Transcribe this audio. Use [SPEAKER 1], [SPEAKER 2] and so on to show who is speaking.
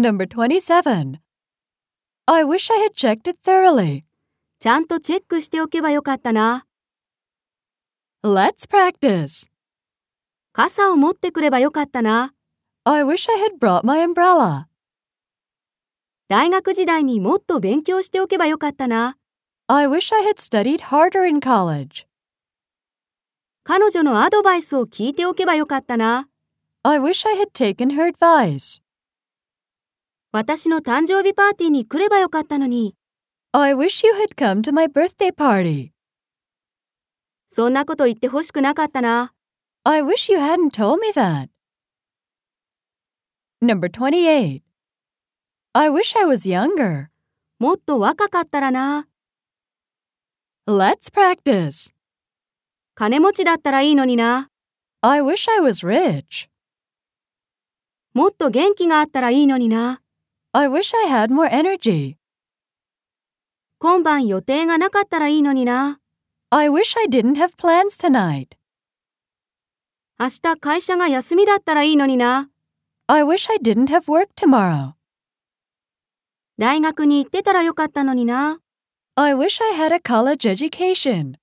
[SPEAKER 1] Number 27. I wish I had checked it thoroughly.
[SPEAKER 2] ちゃんとチェックしておけばよかったな。
[SPEAKER 1] Let's practice.
[SPEAKER 2] 傘を持ってくればよかったな。
[SPEAKER 1] I wish I had brought my umbrella.
[SPEAKER 2] 大学時代にもっと勉強しておけばよかったな。
[SPEAKER 1] I wish I had studied harder in college.
[SPEAKER 2] 彼女のアドバイスを聞いておけばよかったな。
[SPEAKER 1] I wish I had taken her advice.
[SPEAKER 2] 私の誕生日パーティーに来ればよかったのに。
[SPEAKER 1] I wish you had come to my birthday party.
[SPEAKER 2] そんなこと言ってほしくなかったな。
[SPEAKER 1] I wish you hadn't told me that. Number 28. I wish I was younger.
[SPEAKER 2] もっと若かったらな。
[SPEAKER 1] Let's practice.
[SPEAKER 2] 金持ちだったらいいのにな。
[SPEAKER 1] I wish I was rich.
[SPEAKER 2] もっと元気があったらいいのにな。
[SPEAKER 1] I wish I had more energy.
[SPEAKER 2] 今晩予定がなかったらいいのにな。
[SPEAKER 1] I wish I didn't have plans tonight.
[SPEAKER 2] 明日会社が休みだったらいいのにな。
[SPEAKER 1] I wish I didn't have work tomorrow.
[SPEAKER 2] 大学に行ってたらよかったのにな。
[SPEAKER 1] I wish I had a college education.